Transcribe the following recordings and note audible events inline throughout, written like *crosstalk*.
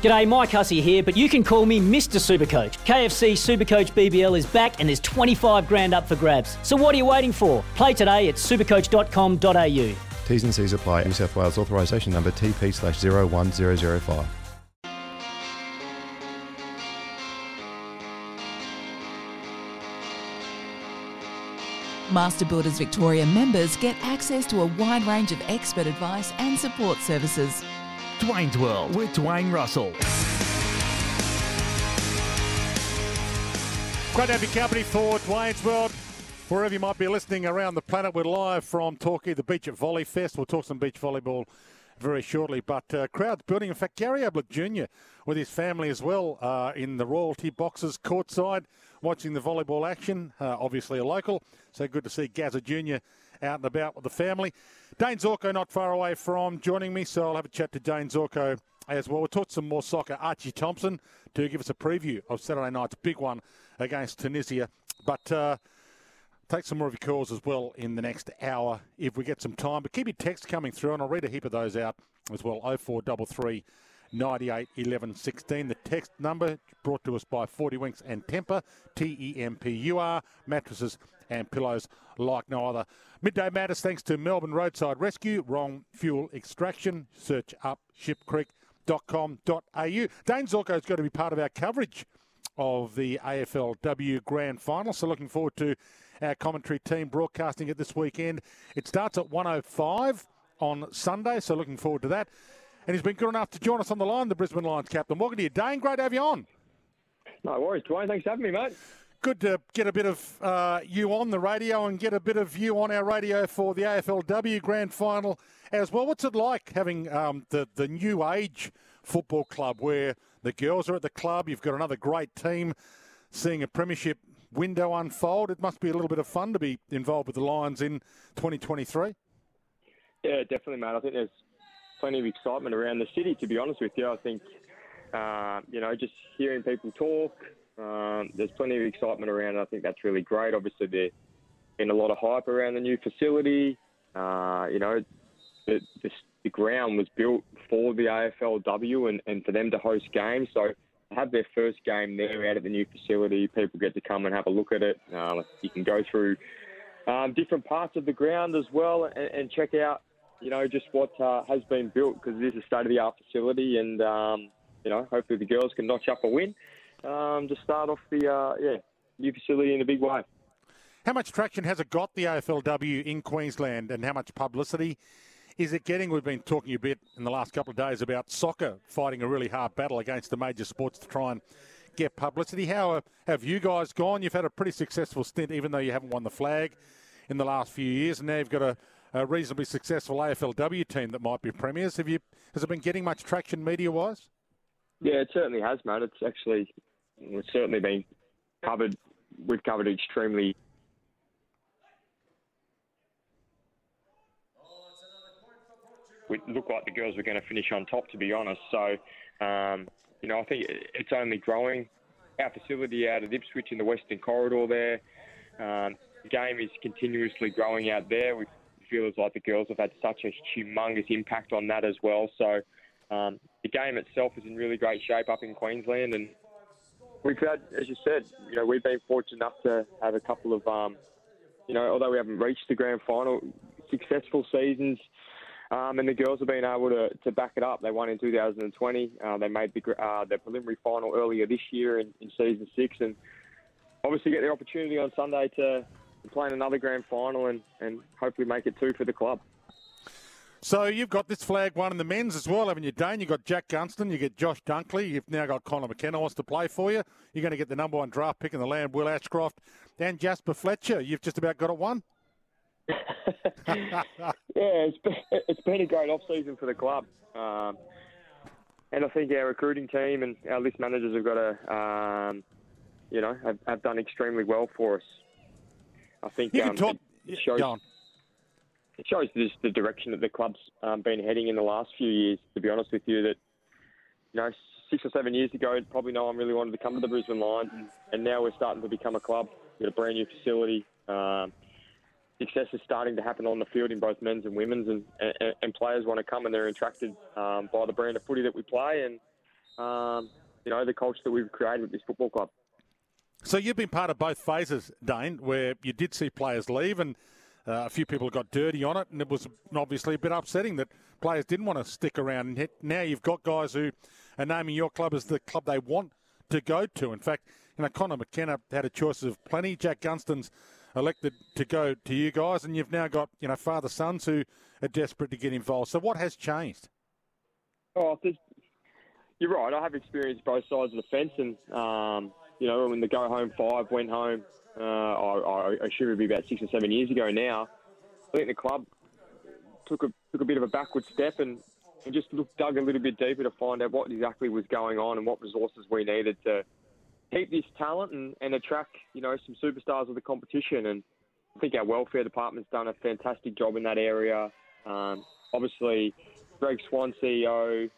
G'day, Mike Hussey here, but you can call me Mr. Supercoach. KFC Supercoach BBL is back and there's 25 grand up for grabs. So what are you waiting for? Play today at supercoach.com.au. T's and C's apply. New South Wales authorisation number TP slash 01005. Master Builders Victoria members get access to a wide range of expert advice and support services. Dwayne's World with Dwayne Russell. Great to have your company for Dwayne's World. Wherever you might be listening around the planet, we're live from Torquay, the beach at Volley Fest. We'll talk some beach volleyball very shortly. But uh, crowds building. In fact, Gary Ablett Jr. with his family as well uh, in the royalty boxes courtside watching the volleyball action. Uh, obviously a local, so good to see Gazza Jr. out and about with the family. Dayne Zorko not far away from joining me, so I'll have a chat to Dayne Zorko as well. We'll talk some more soccer. Archie Thompson to give us a preview of Saturday night's big one against Tunisia. But uh, take some more of your calls as well in the next hour if we get some time. But keep your texts coming through, and I'll read a heap of those out as well. 0433 98 11 16. The text number brought to us by 40 Winks and Tempur, T E M P U R, mattresses and pillows like no other. Midday Matters thanks to Melbourne Roadside Rescue, Wrong Fuel Extraction. Search up shipcreek.com.au. Dayne Zorko is going to be part of our coverage of the AFLW Grand Final, so looking forward to our commentary team broadcasting it this weekend. It starts at 105 on Sunday, so looking forward to that and he's been good enough to join us on the line, the Brisbane Lions captain. Welcome to you, Dayne. Great to have you on. No worries, Dwayne. Thanks for having me, mate. Good to get a bit of uh, you on the radio and get a bit of you on our radio for the AFLW Grand Final as well. What's it like having um, the the new age football club where the girls are at the club? You've got another great team, seeing a premiership window unfold. It must be a little bit of fun to be involved with the Lions in 2023. Yeah, definitely, mate. I think there's plenty of excitement around the city. To be honest with you, I think uh, you know just hearing people talk, um, there's plenty of excitement around. I think that's really great. Obviously, there's been a lot of hype around the new facility. Uh, you know, the, the, the, ground was built for the AFLW and, and for them to host games. So have their first game there out at the new facility. People get to come and have a look at it. Uh, you can go through um, different parts of the ground as well and, and check out you know, just what uh, has been built because it is a state of the art facility, and um, you know, hopefully the girls can notch up a win um, to start off the uh, yeah new facility in a big way. How much traction has it got the AFLW in Queensland, and how much publicity is it getting? We've been talking a bit in the last couple of days about soccer fighting a really hard battle against the major sports to try and get publicity. How have you guys gone? You've had a pretty successful stint, even though you haven't won the flag in the last few years, and now you've got a a reasonably successful AFLW team that might be premiers. Have you has it been getting much traction media wise? Yeah, it certainly has, mate. It's actually it's certainly been covered. We've covered extremely. We looked like the girls were going to finish on top, to be honest. So, um, you know, I think it's only growing. Our facility out at Ipswich in the Western Corridor there. Um, the game is continuously growing out there. We've feels like the girls have had such a humongous impact on that as well. So um, the game itself is in really great shape up in Queensland, and we've had, as you said, you know, we've been fortunate enough to have a couple of, um, you know, although we haven't reached the grand final, successful seasons. Um, and the girls have been able to, to back it up. They won in 2020. Uh, they made the uh, preliminary final earlier this year in, in season six, and obviously get the opportunity on Sunday to playing another grand final and, and hopefully make it two for the club. So you've got this flag one in the men's as well, haven't you, Dayne? You've got Jack Gunston, you get Josh Dunkley, you've now got Connor McKenna wants to play for you. You're going to get the number one draft pick in the land, Will Ashcroft, and Jasper Fletcher. You've just about got it one. *laughs* *laughs* yeah, it's been, it's been a great off season for the club. Um, and I think our recruiting team and our list managers have got to, um, you know, have, have done extremely well for us. I think You um, can talk. it shows, Go on. it shows the direction that the club's um, been heading in the last few years. To be honest with you, that you know, six or seven years ago, probably no one really wanted to come to the Brisbane Lions, and, and now we're starting to become a club. We've got a brand new facility. Um, success is starting to happen on the field in both men's and women's, and, and, and players want to come and they're attracted um, by the brand of footy that we play and um, you know the culture that we've created with this football club. So you've been part of both phases, Dayne, where you did see players leave and uh, a few people got dirty on it, and it was obviously a bit upsetting that players didn't want to stick around. And now you've got guys who are naming your club as the club they want to go to. In fact, you know, Connor McKenna had a choice of plenty. Jack Gunston's elected to go to you guys, and you've now got you know father sons who are desperate to get involved. So what has changed? Oh, you're right. I have experienced both sides of the fence, and um, you know, when the go home five went home, uh, I, I assume it'd be about six or seven years ago now. I think the club took a took a bit of a backward step and, and just looked dug a little bit deeper to find out what exactly was going on and what resources we needed to keep this talent and, and attract you know some superstars of the competition. And I think our welfare department's done a fantastic job in that area. Um, obviously, Greg Swann, CEO,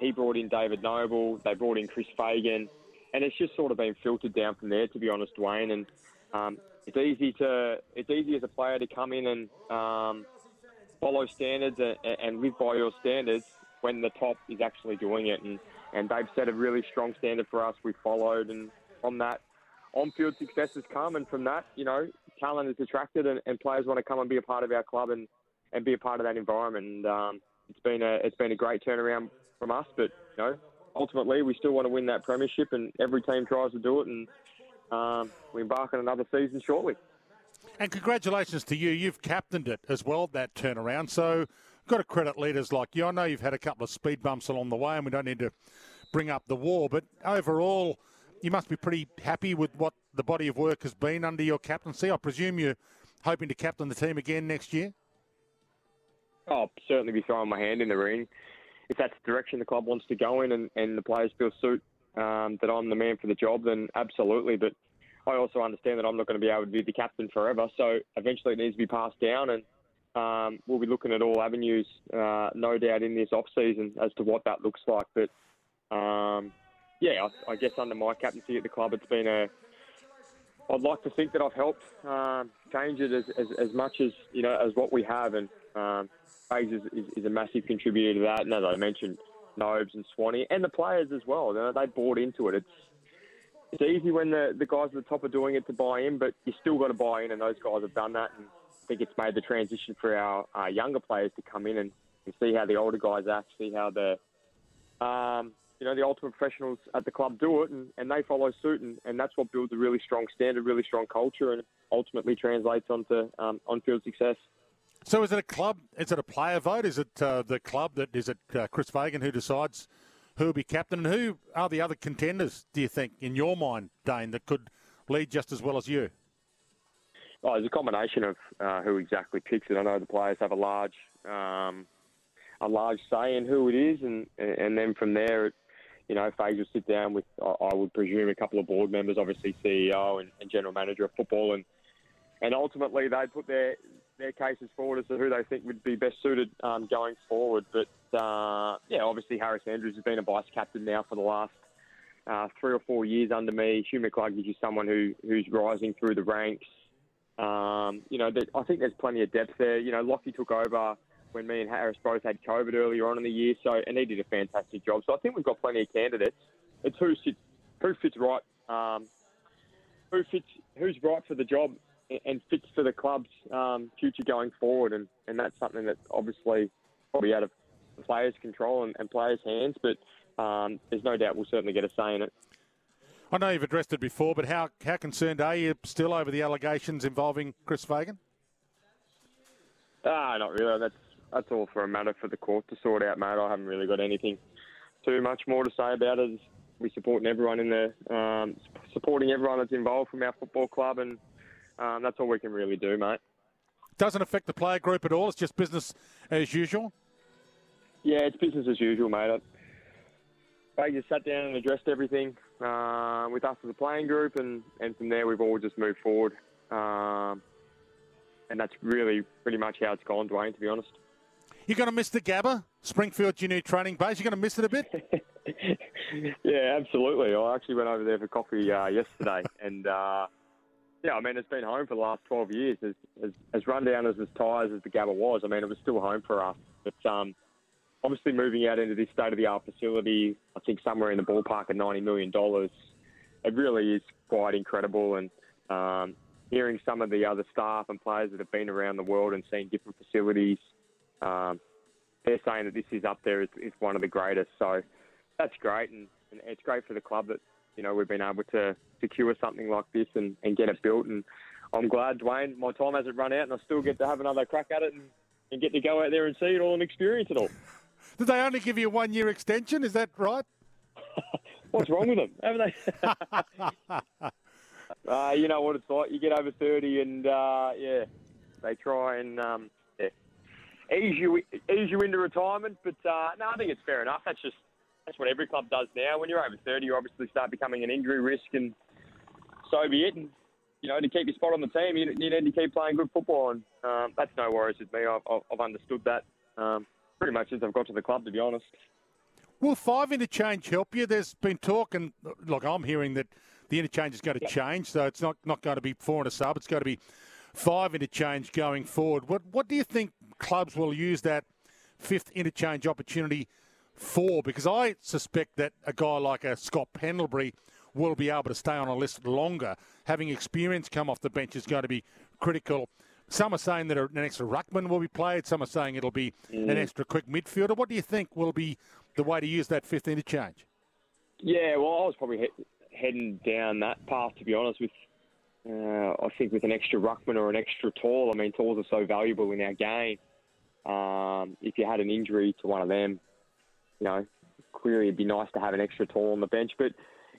he brought in David Noble. They brought in Chris Fagan, and it's just sort of been filtered down from there. To be honest, Dwayne, and um, it's easy to it's easy as a player to come in and um, follow standards and, and live by your standards when the top is actually doing it. And and they've set a really strong standard for us. We followed, and from that, on-field success has come, and from that, you know, talent is attracted, and, and players want to come and be a part of our club and, and be a part of that environment. And um, it's been a it's been a great turnaround from us, but you know, ultimately we still want to win that premiership, and every team tries to do it, and um, we embark on another season shortly. And congratulations to you. You've captained it as well, that turnaround. So, got to credit leaders like you. I know you've had a couple of speed bumps along the way, and we don't need to bring up the war, but overall, you must be pretty happy with what the body of work has been under your captaincy. I presume you're hoping to captain the team again next year? I'll certainly be throwing my hand in the ring. If that's the direction the club wants to go in and, and the players feel suit um, that I'm the man for the job, then absolutely. But I also understand that I'm not going to be able to be the captain forever. So eventually it needs to be passed down, and um, we'll be looking at all avenues, uh, no doubt, in this off season as to what that looks like. But um, yeah, I, I guess under my captaincy at the club, it's been a. I'd like to think that I've helped um, change it as, as, as much as you know as what we have, and um, is, is, is a massive contributor to that. And as I mentioned, Nobes and Swanee and the players as well. You know, they bought into it. It's it's easy when the, the guys at the top are doing it to buy in, but you still got to buy in, and those guys have done that. And I think it's made the transition for our uh, younger players to come in and, and see how the older guys act, see how the um, you know the ultimate professionals at the club do it, and, and they follow suit, and, and that's what builds a really strong standard, really strong culture, and ultimately translates onto um, on-field success. So, is it a club? Is it a player vote? Is it uh, the club that is it uh, Chris Fagan who decides who will be captain, and who are the other contenders? Do you think, in your mind, Dayne, that could lead just as well as you? Oh, there's a combination of uh, who exactly picks it. I know the players have a large, um, a large say in who it is, and and then from there, it, you know, Fags will sit down with, I would presume, a couple of board members, obviously CEO and, and general manager of football, and and ultimately they put their their cases forward as to who they think would be best suited um, going forward. But uh, yeah, obviously Harris Andrews has been a vice captain now for the last uh, three or four years under me. Hugh McCluggage is just someone who who's rising through the ranks. Um, you know, I think there's plenty of depth there. You know, Lachie took over when me and Harris both had COVID earlier on in the year, so and he did a fantastic job. So I think we've got plenty of candidates. It's who who fits right, um, who fits, who's right for the job and fits for the club's um, future going forward, and, and that's something that obviously probably out of players' control and, and players' hands, but um, there's no doubt we'll certainly get a say in it. I know you've addressed it before, but how, how concerned are you still over the allegations involving Chris Fagan? Ah, not really. That's that's all for a matter for the court to sort out, mate. I haven't really got anything too much more to say about it. We supporting everyone in the um, supporting everyone that's involved from our football club, and um, that's all we can really do, mate. Doesn't affect the player group at all. It's just business as usual. Yeah, it's business as usual, mate. they just sat down and addressed everything uh, with us as a playing group, and, and from there we've all just moved forward. Um, and that's really pretty much how it's gone, Dwayne. To be honest. You're going to miss the Gabba, Springfield Junior Training Base. You're going to miss it a bit. *laughs* yeah, absolutely. I actually went over there for coffee uh, yesterday, and uh, yeah, I mean it's been home for the last 12 years. As, as, as run down as as tired as the Gabba was, I mean it was still home for us. But um, obviously moving out into this state of the art facility, I think somewhere in the ballpark of 90 million dollars, it really is quite incredible. And um, hearing some of the other staff and players that have been around the world and seen different facilities, um, they're saying that this is up there as one of the greatest. So that's great, and, and it's great for the club that you know we've been able to secure something like this and, and get it built. And I'm glad, Dwayne, my time hasn't run out, and I still get to have another crack at it and, and get to go out there and see it all and experience it all. Did they only give you a one year extension? Is that right? *laughs* What's wrong with them? Haven't they? *laughs* uh, you know what it's like. You get over 30 and, uh, yeah, they try and um, yeah, ease, you, ease you into retirement. But, uh, no, I think it's fair enough. That's just that's what every club does now. When you're over 30, you obviously start becoming an injury risk, and so be it. And, you know, to keep your spot on the team, you, you need to keep playing good football. And um, that's no worries with me. I've, I've understood that um, pretty much since I've got to the club, to be honest. Will five interchange help you? There's been talk, and look, I'm hearing that the interchange is going to change, so it's not, not going to be four and a sub. It's going to be five interchange going forward. What what do you think clubs will use that fifth interchange opportunity for? Because I suspect that a guy like a Scott Pendlebury will be able to stay on a list longer. Having experience come off the bench is going to be critical. Some are saying that an extra ruckman will be played. Some are saying it'll be mm. an extra quick midfielder. What do you think will be the way to use that fifth interchange? Yeah, well, I was probably he- heading down that path to be honest. With uh, I think with an extra ruckman or an extra tall. I mean, talls are so valuable in our game. Um, if you had an injury to one of them, you know, clearly it'd be nice to have an extra tall on the bench. But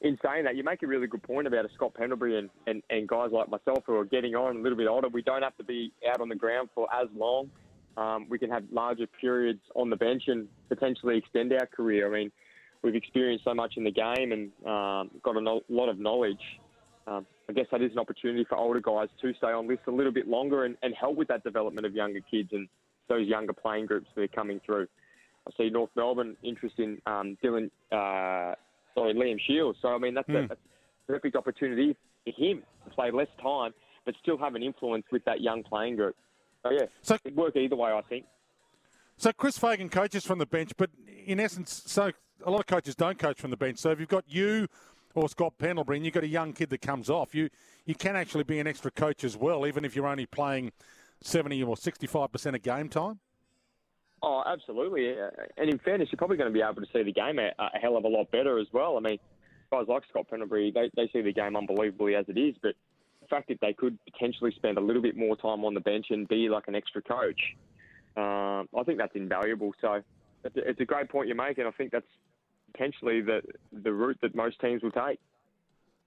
in saying that, you make a really good point about a Scott Pendlebury and, and, and guys like myself who are getting on a little bit older. We don't have to be out on the ground for as long. Um, we can have larger periods on the bench and potentially extend our career. I mean, we've experienced so much in the game and um, got a no- lot of knowledge. Um, I guess that is an opportunity for older guys to stay on list a little bit longer and, and help with that development of younger kids and those younger playing groups that are coming through. I see North Melbourne interest in um, Dylan, uh, sorry, Liam Shiels. So I mean that's, mm. a, hmm. that's a perfect opportunity for him to play less time, but still have an influence with that young playing group. So yeah, so it work either way, I think. So Chris Fagan coaches from the bench, but in essence, so a lot of coaches don't coach from the bench. So if you've got you or Scott Pendlebury and you've got a young kid that comes off, you you can actually be an extra coach as well, even if you're only playing 70 or 65% of game time. Oh, absolutely. And in fairness, you're probably going to be able to see the game a, a hell of a lot better as well. I mean, guys like Scott Pendlebury, they, they see the game unbelievably as it is, but the fact that they could potentially spend a little bit more time on the bench and be like an extra coach, um, I think that's invaluable. So it's a, it's a great point you make, and I think that's potentially the the route that most teams will take.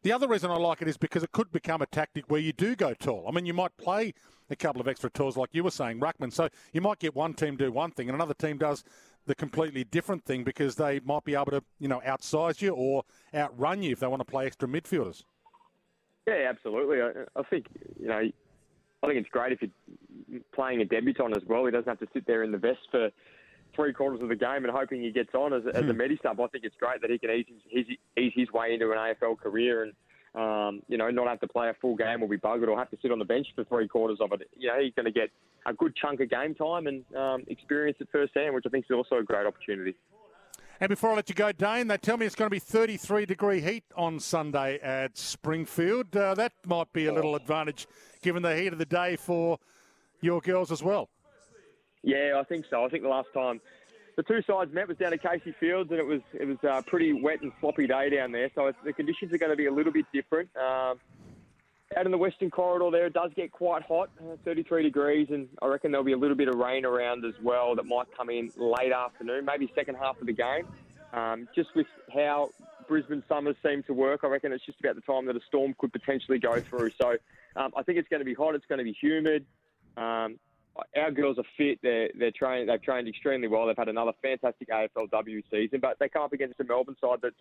The other reason I like it is because it could become a tactic where you do go tall. I mean, you might play a couple of extra talls, like you were saying, Ruckman. So you might get one team do one thing and another team does the completely different thing because they might be able to, you know, outsize you or outrun you if they want to play extra midfielders. Yeah, absolutely. I, I think, you know, I think it's great if you're playing a debutant as well. He doesn't have to sit there in the vest for three quarters of the game and hoping he gets on as, as a hmm. medi. I think it's great that he can ease his, ease his way into an AFL career and um, you know not have to play a full game or be buggered or have to sit on the bench for three quarters of it. You know he's going to get a good chunk of game time and um, experience it firsthand, which I think is also a great opportunity. And before I let you go, Dayne, they tell me it's going to be 33 degree heat on Sunday at Springfield. Uh, that might be a little advantage given the heat of the day for your girls as well. Yeah, I think so. I think the last time the two sides met was down at Casey Fields, and it was it was a pretty wet and sloppy day down there. So the conditions are going to be a little bit different. Um, out in the western corridor there, it does get quite hot, uh, 33 degrees, and I reckon there'll be a little bit of rain around as well that might come in late afternoon, maybe second half of the game. Um, just with how Brisbane summers seem to work, I reckon it's just about the time that a storm could potentially go through. So um, I think it's going to be hot. It's going to be humid. Um, our girls are fit. They're they're trained. They've trained extremely well. They've had another fantastic AFLW season, but they come up against a Melbourne side that's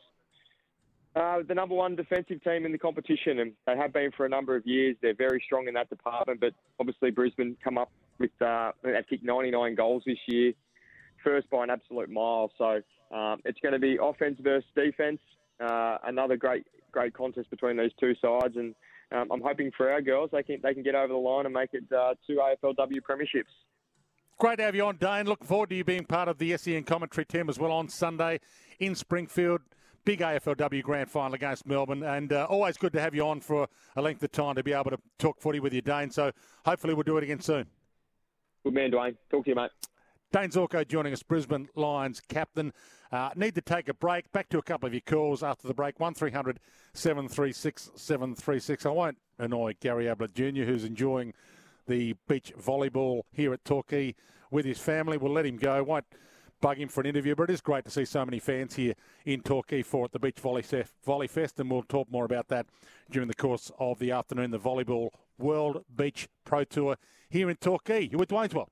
uh, the number one defensive team in the competition, and they have been for a number of years. They're very strong in that department, but obviously Brisbane come up with uh, they've kicked 99 goals this year, first by an absolute mile. So um, it's going to be offense versus defense. Uh, another great great contest between these two sides, and um, I'm hoping for our girls they can they can get over the line and make it uh, two AFLW premierships. Great to have you on, Dayne. Looking forward to you being part of the SEN commentary team as well on Sunday in Springfield. Big AFLW grand final against Melbourne, and uh, always good to have you on for a length of time to be able to talk footy with you, Dayne. So hopefully we'll do it again soon. Good man, Dwayne. Talk to you, mate. Dayne Zorko joining us, Brisbane Lions captain. Uh, need to take a break. Back to a couple of your calls after the break. 1300 736 736. I won't annoy Gary Ablett Jr., who's enjoying the beach volleyball here at Torquay with his family. We'll let him go. Won't bug him for an interview, but it is great to see so many fans here in Torquay for at the Beach Volley, Volley Fest, and we'll talk more about that during the course of the afternoon. The Volleyball World Beach Pro Tour here in Torquay. You're with Dwayne's World.